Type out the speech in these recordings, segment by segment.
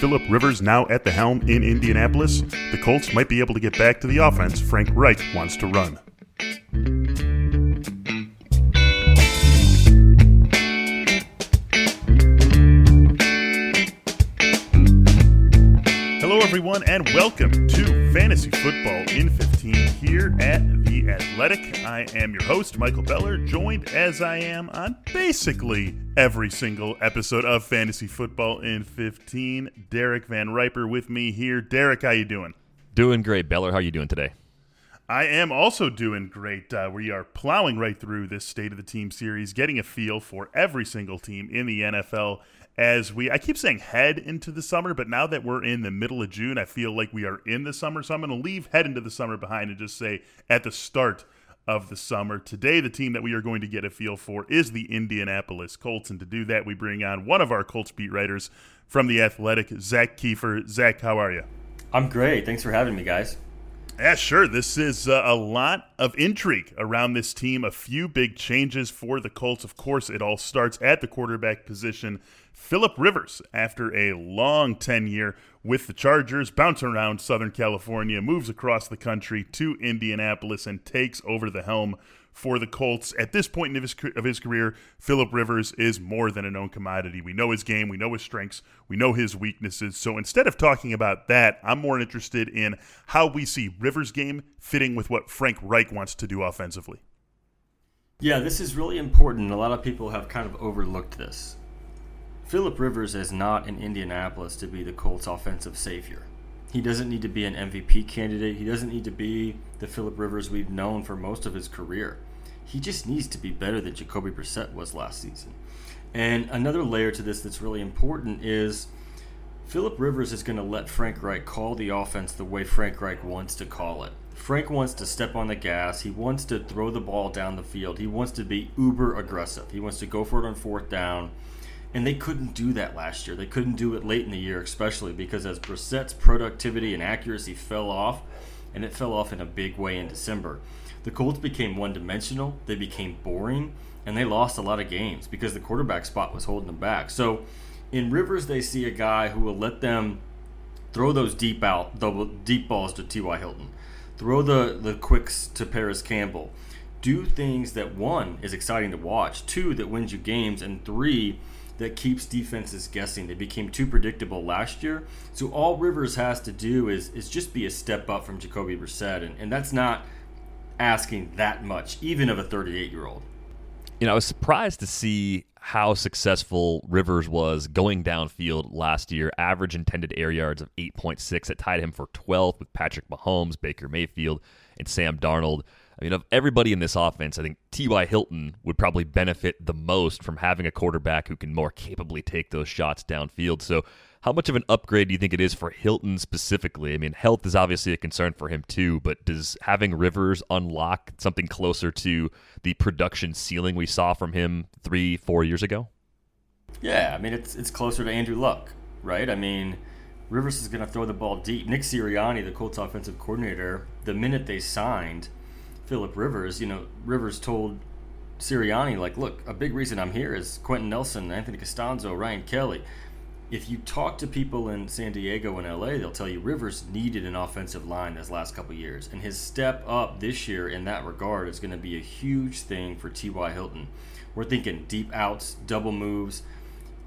Philip Rivers now at the helm in Indianapolis, the Colts might be able to get back to the offense Frank Reich wants to run. Hello, everyone, and welcome to Fantasy Football in 15 here at The Athletic. I am your host, Michael Beller, joined as I am on basically every single episode of Fantasy Football in 15. Derek Van Riper with me here. Derek, how you doing? Doing great, Beller. How are you doing today? I am also doing great. Uh, we are plowing right through this State of the Team series, getting a feel for every single team in the NFL as we I keep saying head into the summer, but now that we're in the middle of June, I feel like we are in the summer. So I'm going to leave head into the summer behind and just say at the start of the summer. Today, the team that we are going to get a feel for is the Indianapolis Colts. And to do that, we bring on one of our Colts beat writers from The Athletic, Zak Keefer. Zak, how are you? I'm great. Thanks for having me, guys. Yeah, sure. This is uh, a lot of intrigue around this team. A few big changes for the Colts. Of course, it all starts at the quarterback position. Philip Rivers, after a long tenure with the Chargers, bouncing around Southern California, moves across the country to Indianapolis and takes over the helm for the Colts. At this point in his, of his career, Philip Rivers is more than a known commodity. We know his game, we know his strengths, we know his weaknesses. So instead of talking about that, I'm more interested in how we see Rivers' game fitting with what Frank Reich wants to do offensively. Yeah, this is really important. A lot of people have kind of overlooked this. Philip Rivers is not in Indianapolis to be the Colts' offensive savior. He doesn't need to be an MVP candidate. He doesn't need to be the Philip Rivers we've known for most of his career. He just needs to be better than Jacoby Brissett was last season. And another layer to this that's really important is Philip Rivers is going to let Frank Reich call the offense the way Frank Reich wants to call it. Frank wants to step on the gas. He wants to throw the ball down the field. He wants to be uber aggressive. He wants to go for it on fourth down. And they couldn't do that last year. They couldn't do it late in the year, especially because as Brissett's productivity and accuracy fell off, and it fell off in a big way in December, the Colts became one dimensional. They became boring, and they lost a lot of games because the quarterback spot was holding them back. So in Rivers, they see a guy who will let them throw those deep out, the deep balls to T.Y. Hilton, throw the, the quicks to Parris Campbell, do things that one is exciting to watch, two that wins you games, and three that keeps defenses guessing. They became too predictable last year. So all Rivers has to do is is just be a step up from Jacoby Brissett, and, and that's not asking that much, even of a 38 year old. You know, I was surprised to see how successful Rivers was going downfield last year. Average intended air yards of 8.6. It tied him for 12th with Patrick Mahomes, Baker Mayfield, and Sam Darnold. I mean, of everybody in this offense, I think T.Y. Hilton would probably benefit the most from having a quarterback who can more capably take those shots downfield. So, how much of an upgrade do you think it is for Hilton specifically? I mean, health is obviously a concern for him too, but does having Rivers unlock something closer to the production ceiling we saw from him three, four years ago? Yeah, I mean, it's it's closer to Andrew Luck, right? I mean, Rivers is going to throw the ball deep. Nick Sirianni, the Colts offensive coordinator, the minute they signed Philip Rivers, you know, Rivers told Sirianni, like, look, a big reason I'm here is Quenton Nelson, Anthony Castonzo, Ryan Kelly. If you talk to people in San Diego and LA, they'll tell you Rivers needed an offensive line this last couple years, and his step up this year in that regard is going to be a huge thing for T.Y. Hilton. We're thinking deep outs, double moves.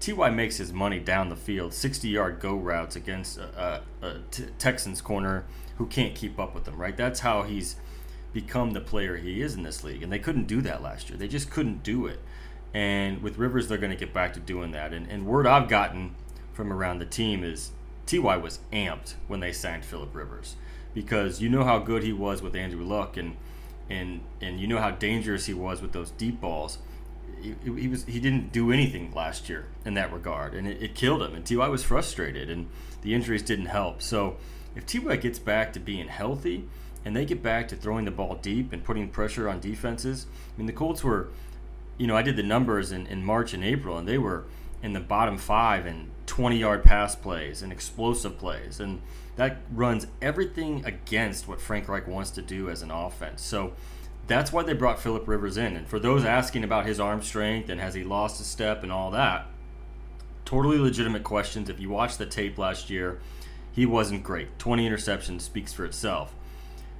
Ty makes his money down the field, 60-yard go routes against a, a, a t- Texans corner who can't keep up with them. Right? That's how he's become the player he is in this league. And they couldn't do that last year. They just couldn't do it. And with Rivers, they're going to get back to doing that. And, and word I've gotten from around the team is Ty was amped when they signed Philip Rivers because you know how good he was with Andrew Luck and and and you know how dangerous he was with those deep balls. He, he was he didn't do anything last year in that regard, and it, it killed him. And Ty was frustrated, and the injuries didn't help. So if Ty gets back to being healthy and they get back to throwing the ball deep and putting pressure on defenses. I mean, the Colts were, you know, I did the numbers in, in March and April, and they were in the bottom five in 20 yard pass plays and explosive plays. And that runs everything against what Frank Reich wants to do as an offense. So that's why they brought Philip Rivers in. And for those asking about his arm strength and has he lost a step and all that, Totally legitimate questions. If you watch the tape last year, he wasn't great. 20 interceptions speaks for itself.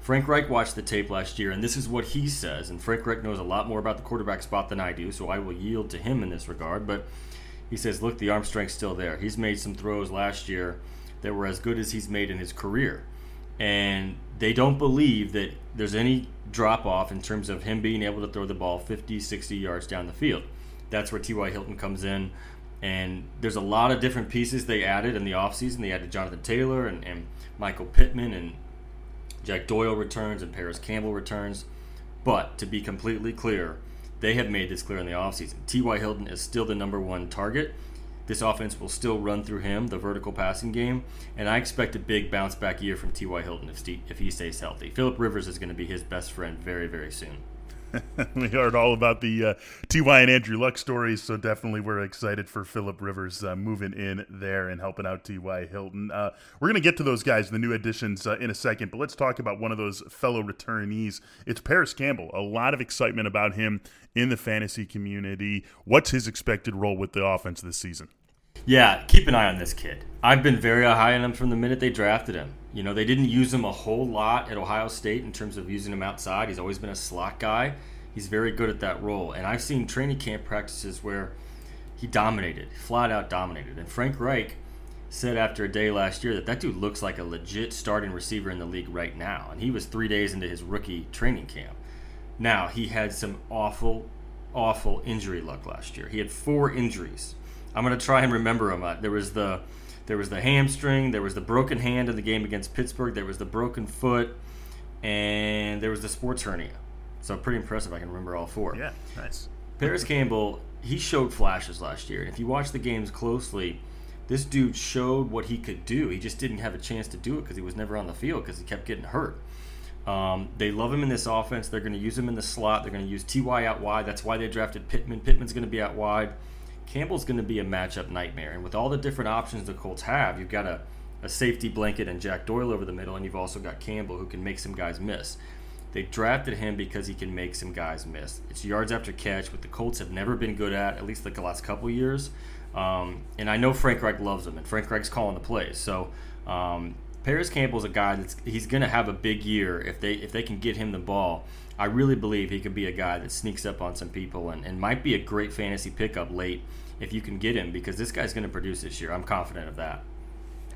Frank Reich watched the tape last year, and this is what he says. And Frank Reich knows a lot more about the quarterback spot than I do, so I will yield to him in this regard. But he says, look, the arm strength's still there. He's made some throws last year that were as good as he's made in his career. And they don't believe that there's any drop off in terms of him being able to throw the ball 50, 60 yards down the field. That's where T.Y. Hilton comes in. And there's a lot of different pieces they added in the offseason. They added Jonathan Taylor and, and Michael Pittman, and Jack Doyle returns, and Parris Campbell returns. But to be completely clear, they have made this clear in the offseason. T.Y. Hilton is still the number one target. This offense will still run through him, the vertical passing game, and I expect a big bounce back year from T.Y. Hilton if, Steve, if he stays healthy. Philip Rivers is going to be his best friend very, very soon. we heard all about the uh, Ty and Andrew Luck stories, so definitely we're excited for Philip Rivers uh, moving in there and helping out Ty Hilton. Uh, we're going to get to those guys, the new additions, uh, in a second, but let's talk about one of those fellow returnees. It's Parris Campbell. A lot of excitement about him in the fantasy community. What's his expected role with the offense this season? Yeah, keep an eye on this kid. I've been very high on him from the minute they drafted him. You know, they didn't use him a whole lot at Ohio State in terms of using him outside. He's always been a slot guy. He's very good at that role. And I've seen training camp practices where he dominated, flat out dominated. And Frank Reich said after a day last year that that dude looks like a legit starting receiver in the league right now. And he was three days into his rookie training camp. Now, he had some awful, awful injury luck last year. He had four injuries. I'm going to try and remember them. Uh, there was the there was the hamstring, there was the broken hand in the game against Pittsburgh, there was the broken foot, and there was the sports hernia. So pretty impressive. I can remember all four. Yeah, nice. Parris Campbell, he showed flashes last year, and if you watch the games closely, this dude showed what he could do. He just didn't have a chance to do it because he was never on the field because he kept getting hurt. Um, they love him in this offense. They're going to use him in the slot. They're going to use Ty out wide. That's why they drafted Pittman. Pittman's going to be out wide. Campbell's going to be a matchup nightmare. And with all the different options the Colts have, you've got a, a safety blanket and Jack Doyle over the middle, and you've also got Campbell who can make some guys miss. They drafted him because he can make some guys miss. It's yards after catch, what the Colts have never been good at, at least the last couple years. Um, and I know Frank Reich loves him, and Frank Reich's calling the plays. So um, Parris Campbell's a guy that's he's going to have a big year if they if they can get him the ball. I really believe he could be a guy that sneaks up on some people and, and might be a great fantasy pickup late if you can get him because this guy's going to produce this year. I'm confident of that.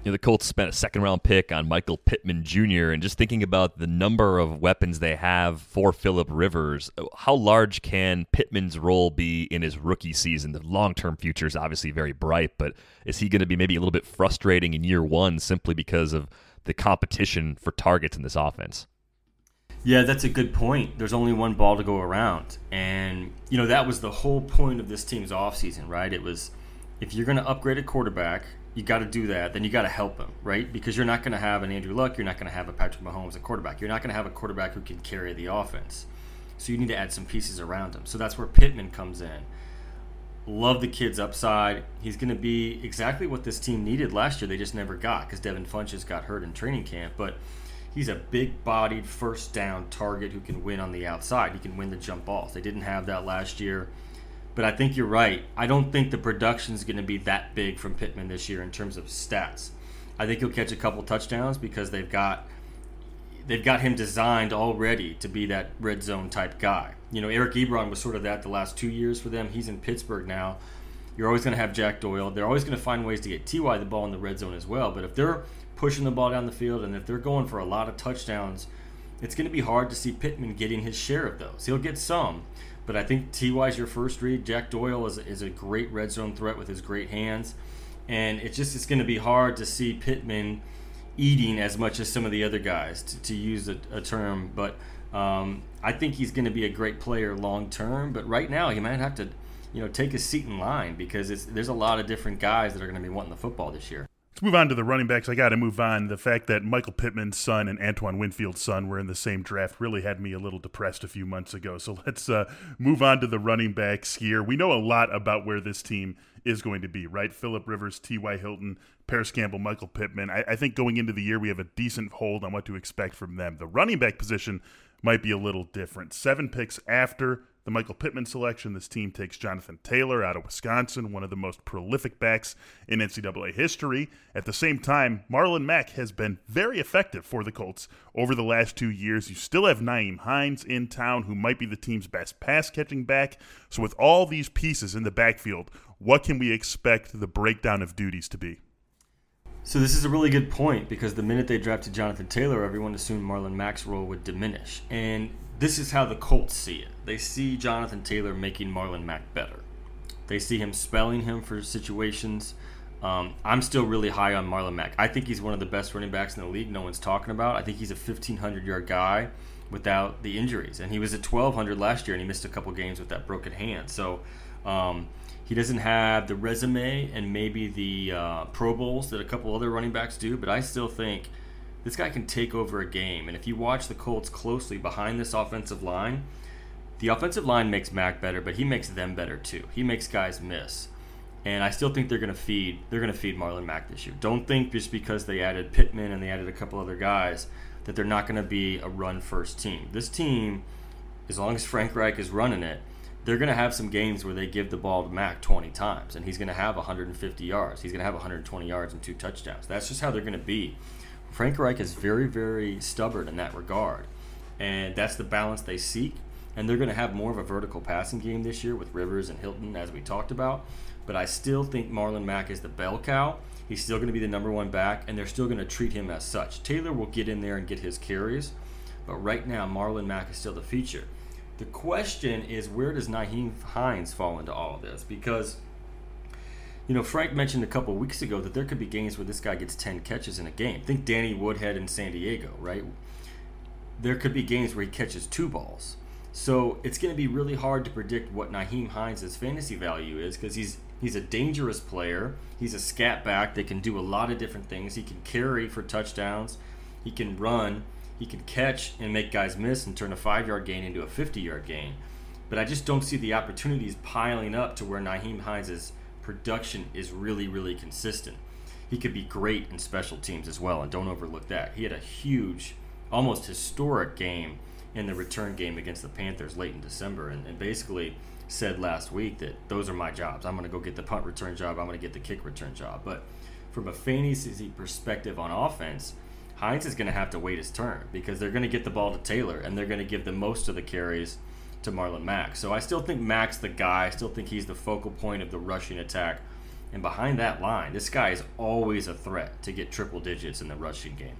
You know, the Colts spent a second round pick on Michael Pittman Jr. and just thinking about the number of weapons they have for Philip Rivers, how large can Pittman's role be in his rookie season? The long term future is obviously very bright, but is he going to be maybe a little bit frustrating in year one simply because of the competition for targets in this offense? Yeah, that's a good point. There's only one ball to go around. And, you know, that was the whole point of this team's offseason, right? It was if you're going to upgrade a quarterback, you got to do that. Then you got to help him, right? Because you're not going to have an Andrew Luck. You're not going to have a Patrick Mahomes a quarterback. You're not going to have a quarterback who can carry the offense. So you need to add some pieces around him. So that's where Pittman comes in. Love the kid's upside. He's going to be exactly what this team needed last year. They just never got because Devin Funchess got hurt in training camp. But he's a big bodied first down target who can win on the outside. He can win the jump balls. They didn't have that last year. But I think you're right. I don't think the production is going to be that big from Pittman this year in terms of stats. I think he'll catch a couple touchdowns because they've got they've got him designed already to be that red zone type guy. You know, Eric Ebron was sort of that the last two years for them. He's in Pittsburgh now. You're always going to have Jack Doyle. They're always going to find ways to get Ty the ball in the red zone as well. But if they're pushing the ball down the field, and if they're going for a lot of touchdowns, it's going to be hard to see Pittman getting his share of those. He'll get some, but I think Ty is your first read. Jack Doyle is, is a great red zone threat with his great hands, and it's just it's going to be hard to see Pittman eating as much as some of the other guys, to, to use a, a term. But um, I think he's going to be a great player long term. But right now, he might have to, you know, take a seat in line because there's a lot of different guys that are going to be wanting the football this year. Let's move on to the running backs. I got to move on. The fact that Michael Pittman's son and Antoine Winfield's son were in the same draft really had me a little depressed a few months ago. So let's uh, move on to the running backs here. We know a lot about where this team is going to be, right? Philip Rivers, T.Y. Hilton, Parris Campbell, Michael Pittman. I, I think going into the year, we have a decent hold on what to expect from them. The running back position might be a little different. Seven picks after the Michael Pittman selection. This team takes Jonathan Taylor out of Wisconsin, one of the most prolific backs in NCAA history. At the same time, Marlon Mack has been very effective for the Colts over the last two years. You still have Nyheim Hines in town, who might be the team's best pass catching back. So, with all these pieces in the backfield, what can we expect the breakdown of duties to be? So this is a really good point because the minute they drafted Jonathan Taylor, everyone assumed Marlon Mack's role would diminish. And this is how the Colts see it. They see Jonathan Taylor making Marlon Mack better. They see him spelling him for situations. Um, I'm still really high on Marlon Mack. I think he's one of the best running backs in the league. No one's talking about. I think he's a 1,500 yard guy without the injuries, and he was at 1,200 last year, and he missed a couple games with that broken hand. So um, he doesn't have the resume and maybe the uh, Pro Bowls that a couple other running backs do, but I still think this guy can take over a game. And if you watch the Colts closely behind this offensive line, the offensive line makes Mack better, but he makes them better too. He makes guys miss. And I still think they're going to feed they're going to feed Marlon Mack this year. Don't think just because they added Pittman and they added a couple other guys that they're not going to be a run first team. This team, as long as Frank Reich is running it, they're going to have some games where they give the ball to Mack 20 times, and he's going to have 150 yards. He's going to have 120 yards and two touchdowns. That's just how they're going to be. Frank Reich is very, very stubborn in that regard, and that's the balance they seek. And they're going to have more of a vertical passing game this year with Rivers and Hilton, as we talked about. But I still think Marlon Mack is the bell cow. He's still going to be the number one back, and they're still going to treat him as such. Taylor will get in there and get his carries, but right now Marlon Mack is still the feature. The question is, where does Nyheim Hines fall into all of this? Because, you know, Frank mentioned a couple weeks ago that there could be games where this guy gets 10 catches in a game. Think Danny Woodhead in San Diego, right? There could be games where he catches two balls. So it's going to be really hard to predict what Nyheim Hines' fantasy value is because he's he's a dangerous player. He's a scat back that can do a lot of different things. He can carry for touchdowns. He can run he can catch and make guys miss and turn a five yard gain into a 50 yard gain. But I just don't see the opportunities piling up to where Nyheim Hines' production is really, really consistent. He could be great in special teams as well, and don't overlook that. He had a huge, almost historic game in the return game against the Panthers late in December, and, and basically said last week that those are my jobs. I'm going to go get the punt return job, I'm going to get the kick return job. But from a fantasy perspective on offense, Hines is going to have to wait his turn because they're going to get the ball to Taylor and they're going to give the most of the carries to Marlon Mack. So I still think Mack's the guy. I still think he's the focal point of the rushing attack. And behind that line, this guy is always a threat to get triple digits in the rushing game.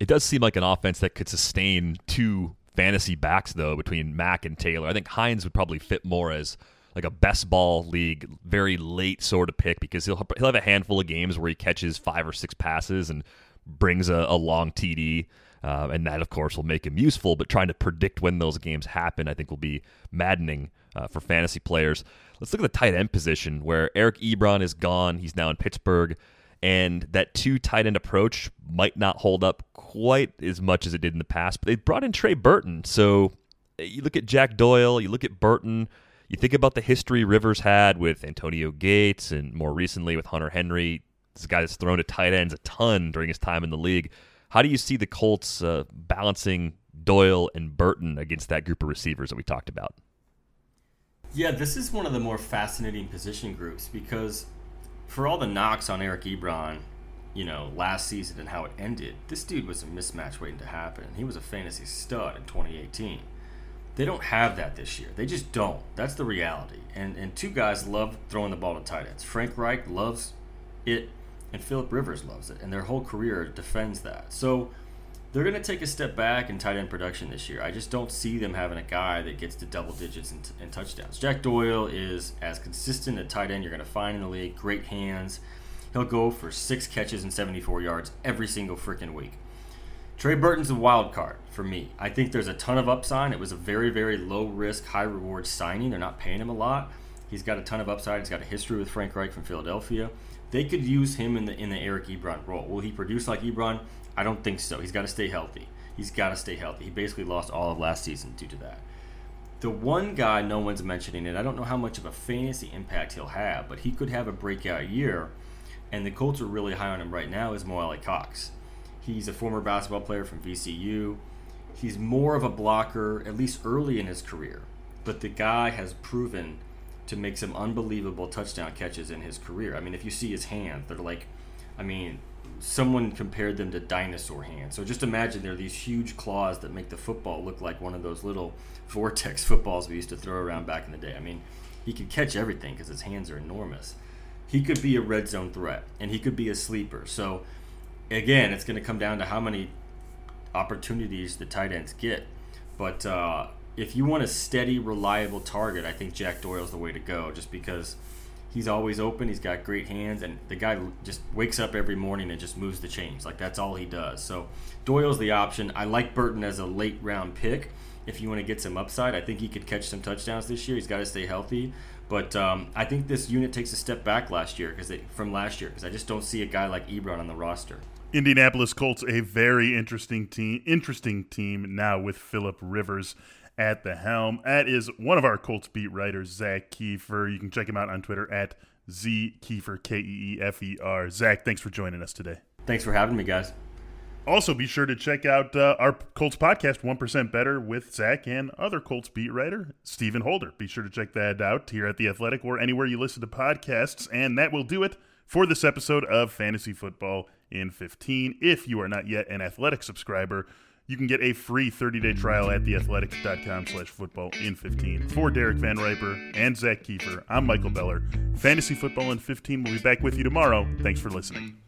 It does seem like an offense that could sustain two fantasy backs, though, between Mack and Taylor. I think Hines would probably fit more as like a best ball league, very late sort of pick because he'll he'll have a handful of games where he catches five or six passes and brings a, a long TD. Uh, and that, of course, will make him useful. But trying to predict when those games happen, I think, will be maddening uh, for fantasy players. Let's look at the tight end position where Eric Ebron is gone. He's now in Pittsburgh. And that two tight end approach might not hold up quite as much as it did in the past. But they brought in Trey Burton. So you look at Jack Doyle, you look at Burton. You think about the history Rivers had with Antonio Gates and more recently with Hunter Henry. This guy that's thrown to tight ends a ton during his time in the league. How do you see the Colts uh, balancing Doyle and Burton against that group of receivers that we talked about? Yeah, this is one of the more fascinating position groups because for all the knocks on Eric Ebron, you know, last season and how it ended, this dude was a mismatch waiting to happen. He was a fantasy stud in 2018. They don't have that this year. They just don't. That's the reality. And and two guys love throwing the ball to tight ends. Frank Reich loves it and Philip Rivers loves it, and their whole career defends that. So they're going to take a step back in tight end production this year. I just don't see them having a guy that gets to double digits in, t- touchdowns. Jack Doyle is as consistent a tight end you're going to find in the league. Great hands. He'll go for six catches and 74 yards every single freaking week. Trey Burton's a wild card for me. I think there's a ton of upside. It was a very, very low risk, high reward signing. They're not paying him a lot. He's got a ton of upside. He's got a history with Frank Reich from Philadelphia. They could use him in the in the Eric Ebron role. Will he produce like Ebron? I don't think so. He's got to stay healthy. He's got to stay healthy. He basically lost all of last season due to that. The one guy no one's mentioning it, I don't know how much of a fantasy impact he'll have, but he could have a breakout year. And the Colts are really high on him right now is Mo Alie-Cox. He's a former basketball player from VCU. He's more of a blocker, at least early in his career. but the guy has proven to make some unbelievable touchdown catches in his career. I mean, if you see his hands, they're like, I mean, someone compared them to dinosaur hands. So just imagine they're these huge claws that make the football look like one of those little vortex footballs we used to throw around back in the day. I mean, he could catch everything because his hands are enormous. He could be a red zone threat, and he could be a sleeper. So again, it's going to come down to how many opportunities the tight ends get. But uh, if you want a steady, reliable target, I think Jack Doyle's the way to go, just because he's always open. He's got great hands, and the guy just wakes up every morning and just moves the chains. Like that's all he does. So Doyle's the option. I like Burton as a late round pick. If you want to get some upside, I think he could catch some touchdowns this year. He's got to stay healthy. But um, I think this unit takes a step back last year because from last year because I just don't see a guy like Ebron on the roster. Indianapolis Colts, a very interesting team. Interesting team now with Philip Rivers at the helm. That is one of our Colts beat writers, Zak Keefer. You can check him out on Twitter at Z Keefer, K E E F E R. Zak, thanks for joining us today. Thanks for having me, guys. Also, be sure to check out uh, our Colts podcast, 1% Better, with Zak and other Colts beat writer, Stephen Holder. Be sure to check that out here at The Athletic or anywhere you listen to podcasts. And that will do it for this episode of Fantasy Football in 15. If you are not yet an Athletic subscriber, you can get a free 30-day trial at theathletic.com slash football in 15. For Derek Van Riper and Zak Keefer, I'm Michael Beller. Fantasy Football in 15 will be back with you tomorrow. Thanks for listening.